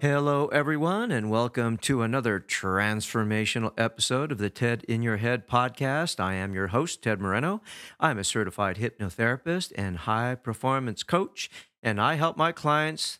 Hello, everyone, and welcome to another transformational episode of the TED in Your Head podcast. I am your host, Ted Moreno. I'm a certified hypnotherapist and high performance coach, and I help my clients,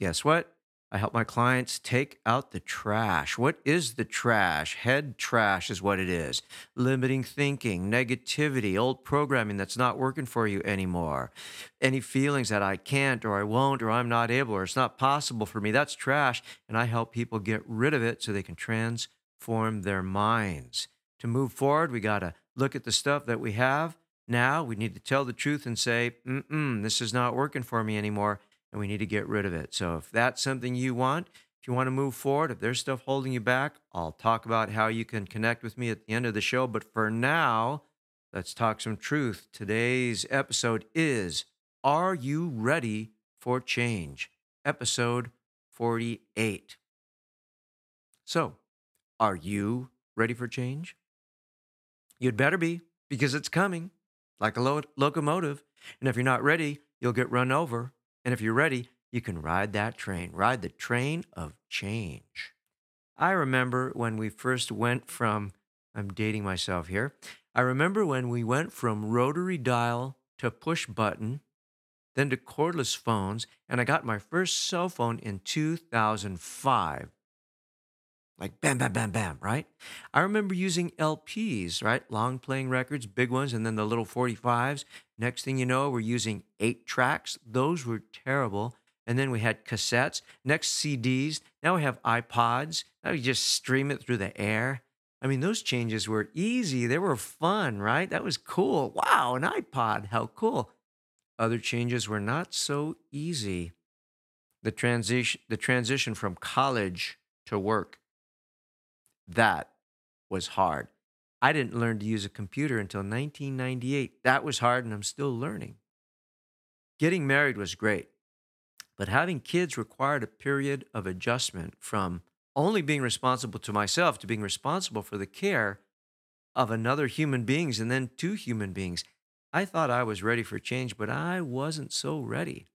guess what? I help my clients take out the trash. What is the trash? Head trash is what it is. Limiting thinking, negativity, old programming that's not working for you anymore. Any feelings that I can't or I won't or I'm not able or it's not possible for me, that's trash. And I help people get rid of it so they can transform their minds. To move forward, we got to look at the stuff that we have. Now we need to tell the truth and say, mm mm, this is not working for me anymore and we need to get rid of it. So if that's something you want, if you want to move forward, if there's stuff holding you back, I'll talk about how you can connect with me at the end of the show. But for now, let's talk some truth. Today's episode is Are You Ready for Change? Episode 48. So, are you ready for change? You'd better be because it's coming like a lo- locomotive. And if you're not ready, you'll get run over and if you're ready, you can ride that train, ride the train of change. I remember when we first went from, I'm dating myself here. I remember when we went from rotary dial to push button, then to cordless phones, and I got my first cell phone in 2005 like bam, bam, bam, bam, right? I remember using LPs, right? Long playing records, big ones, and then the little 45s. Next thing you know, we're using eight tracks. Those were terrible. And then we had cassettes, next CDs. Now we have iPods. Now we just stream it through the air. I mean, those changes were easy. They were fun, right? That was cool. Wow, an iPod. How cool. Other changes were not so easy. The transition, the transition from college to work that was hard. I didn't learn to use a computer until 1998. That was hard, and I'm still learning. Getting married was great, but having kids required a period of adjustment from only being responsible to myself to being responsible for the care of another human beings and then two human beings. I thought I was ready for change, but I wasn't so ready.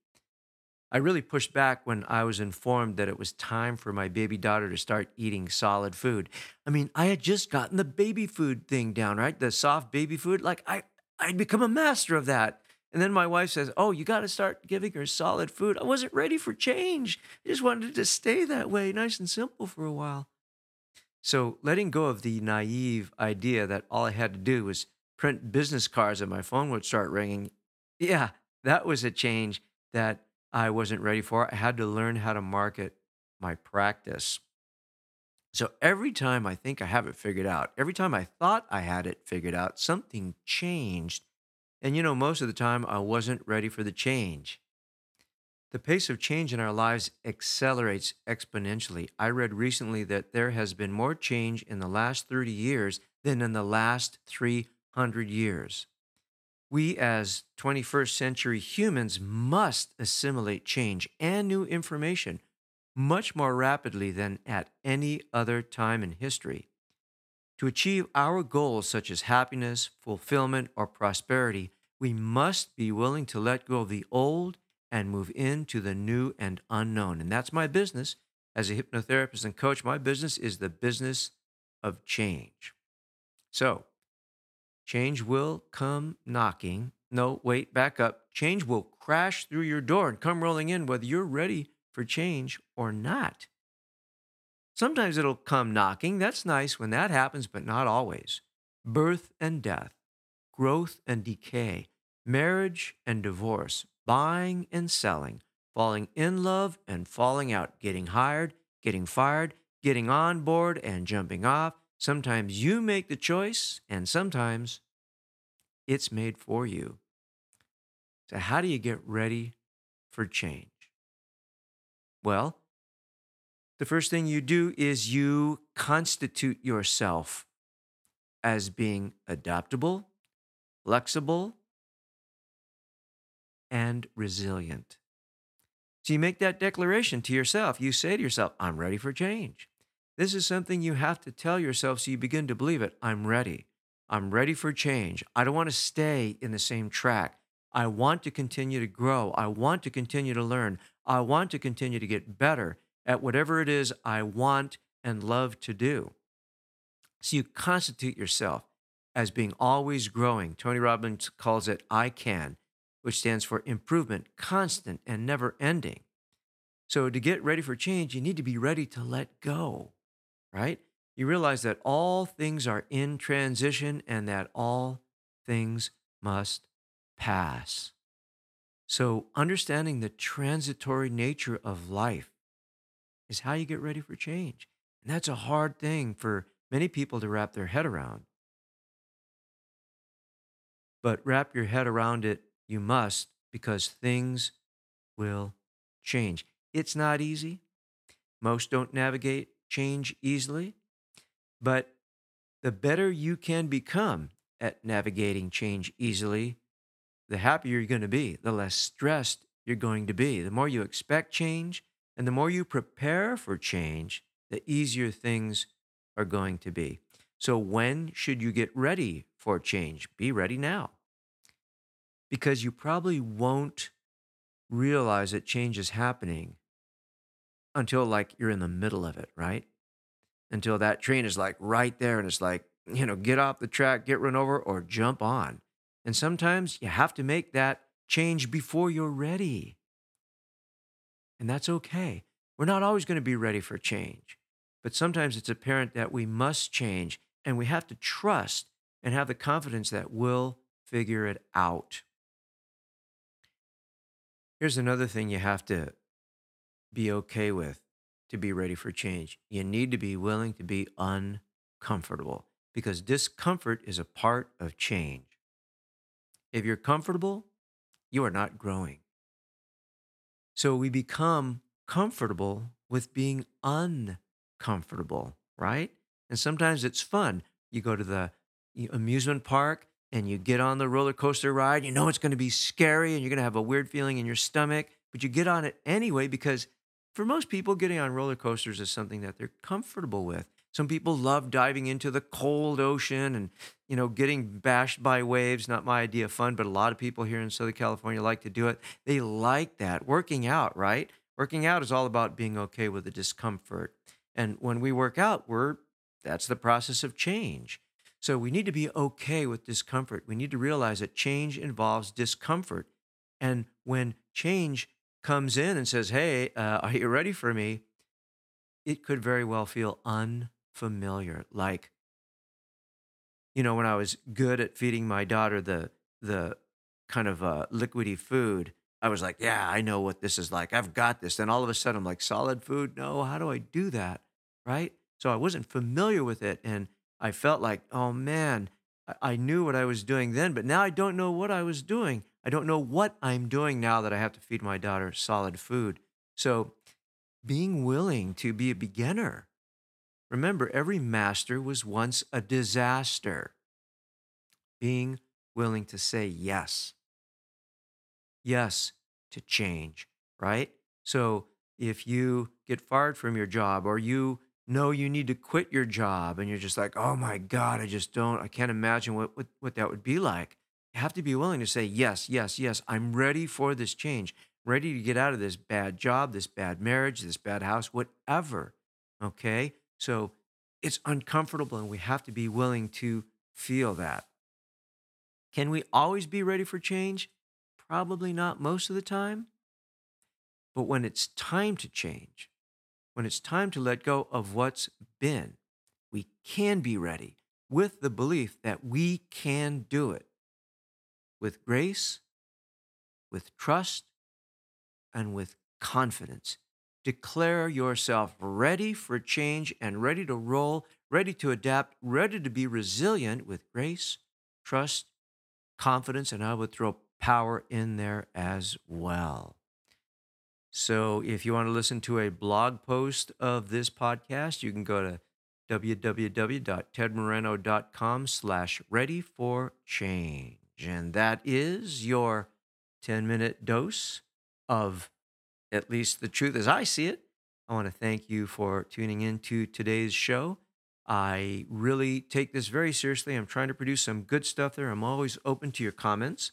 I really pushed back when I was informed that it was time for my baby daughter to start eating solid food. I mean, I had just gotten the baby food thing down, right? The soft baby food. Like I I'd become a master of that. And then my wife says, "Oh, you got to start giving her solid food." I wasn't ready for change. I just wanted to stay that way, nice and simple for a while. So, letting go of the naive idea that all I had to do was print business cards and my phone would start ringing. Yeah, that was a change that I wasn't ready for. I had to learn how to market my practice. So every time I think I have it figured out, every time I thought I had it figured out, something changed. And you know, most of the time I wasn't ready for the change. The pace of change in our lives accelerates exponentially. I read recently that there has been more change in the last 30 years than in the last 300 years. We, as 21st century humans, must assimilate change and new information much more rapidly than at any other time in history. To achieve our goals, such as happiness, fulfillment, or prosperity, we must be willing to let go of the old and move into the new and unknown. And that's my business. As a hypnotherapist and coach, my business is the business of change. So, Change will come knocking. No, wait, back up. Change will crash through your door and come rolling in, whether you're ready for change or not. Sometimes it'll come knocking. That's nice when that happens, but not always. Birth and death, growth and decay, marriage and divorce, buying and selling, falling in love and falling out, getting hired, getting fired, getting on board and jumping off, Sometimes you make the choice, and sometimes it's made for you. So, how do you get ready for change? Well, the first thing you do is you constitute yourself as being adaptable, flexible, and resilient. So you make that declaration to yourself. You say to yourself, I'm ready for change. This is something you have to tell yourself so you begin to believe it. I'm ready. I'm ready for change. I don't want to stay in the same track. I want to continue to grow. I want to continue to learn. I want to continue to get better at whatever it is I want and love to do. So you constitute yourself as being always growing. Tony Robbins calls it I can, which stands for improvement, constant and never ending. So to get ready for change, you need to be ready to let go, right? You realize that all things are in transition and that all things must pass. So understanding the transitory nature of life is how you get ready for change. And that's a hard thing for many people to wrap their head around. But wrap your head around it, you must, because things will change. It's not easy. Most don't navigate change easily, but the better you can become at navigating change easily, the happier you're going to be, the less stressed you're going to be. The more you expect change and the more you prepare for change, the easier things are going to be. So, when should you get ready for change? Be ready now. Because you probably won't realize that change is happening until like you're in the middle of it, right? Until that train is like right there and it's like, you know, get off the track, get run over, or jump on. And sometimes you have to make that change before you're ready. And that's okay. We're not always going to be ready for change. But sometimes it's apparent that we must change and we have to trust and have the confidence that we'll figure it out. Here's another thing you have to be okay with to be ready for change. You need to be willing to be uncomfortable because discomfort is a part of change. If you're comfortable, you are not growing. So we become comfortable with being uncomfortable right? And sometimes it's fun. You go to the amusement park and you get on the roller coaster ride. You know it's going to be scary and you're going to have a weird feeling in your stomach, but you get on it anyway because for most people, getting on roller coasters is something that they're comfortable with. Some people love diving into the cold ocean and, you know, getting bashed by waves. Not my idea of fun, but a lot of people here in Southern California like to do it. They like that. Working out, right? Working out is all about being okay with the discomfort. And when we work out, we're that's the process of change. So we need to be okay with discomfort. We need to realize that change involves discomfort. And when change comes in and says, Hey, uh, are you ready for me? It could very well feel unfamiliar. Like, you know, when I was good at feeding my daughter the, the kind of uh, liquidy food, I was like, yeah, I know what this is like. I've got this. Then all of a sudden, I'm like, solid food? No, how do I do that? Right? So I wasn't familiar with it. And I felt like, oh man, I knew what I was doing then, but now I don't know what I was doing. I don't know what I'm doing now that I have to feed my daughter solid food. So being willing to be a beginner. Remember, every master was once a disaster. Being willing to say yes yes to change, right? So if you get fired from your job or you know you need to quit your job and you're just like, oh my God, I just don't, I can't imagine what, what, what that would be like. You have to be willing to say, yes, yes, yes, I'm ready for this change, ready to get out of this bad job, this bad marriage, this bad house, whatever. Okay? So it's uncomfortable and we have to be willing to feel that. Can we always be ready for change? Probably not most of the time. But when it's time to change, when it's time to let go of what's been, we can be ready with the belief that we can do it with grace, with trust, and with confidence. Declare yourself ready for change and ready to roll, ready to adapt, ready to be resilient with grace, trust, confidence, and I would throw power in there as well. So if you want to listen to a blog post of this podcast, you can go to www.tedmoreno.com slash ready for change. And that is your 10 minute dose of at least the truth as I see it. I want to thank you for tuning in to today's show. I really take this very seriously. I'm trying to produce some good stuff there. I'm always open to your comments.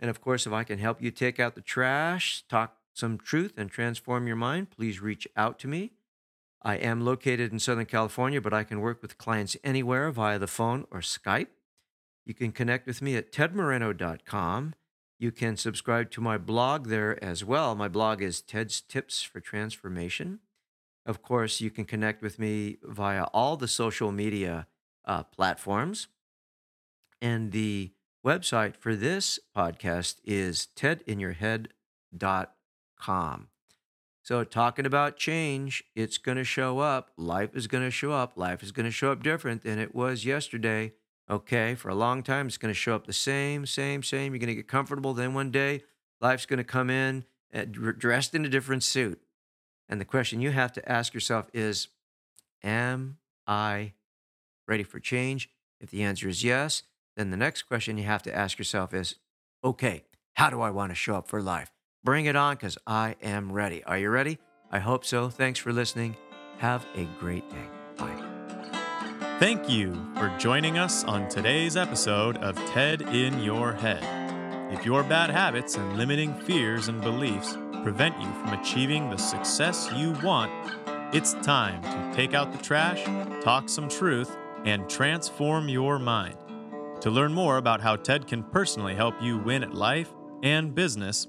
And of course, if I can help you take out the trash, talk some truth, and transform your mind, please reach out to me. I am located in Southern California, but I can work with clients anywhere via the phone or Skype. You can connect with me at tedmoreno.com. You can subscribe to my blog there as well. My blog is Ted's Tips for Transformation. Of course, you can connect with me via all the social media uh, platforms. And the website for this podcast is tedinyourhead.com. So, talking about change, it's going to show up. Life is going to show up. Life is going to show up different than it was yesterday. Okay. For a long time, it's going to show up the same, same, same. You're going to get comfortable. Then one day, life's going to come in uh, dressed in a different suit. And the question you have to ask yourself is Am I ready for change? If the answer is yes, then the next question you have to ask yourself is Okay, how do I want to show up for life? Bring it on because I am ready. Are you ready? I hope so. Thanks for listening. Have a great day. Bye. Thank you for joining us on today's episode of TED in Your Head. If your bad habits and limiting fears and beliefs prevent you from achieving the success you want, it's time to take out the trash, talk some truth, and transform your mind. To learn more about how TED can personally help you win at life and business,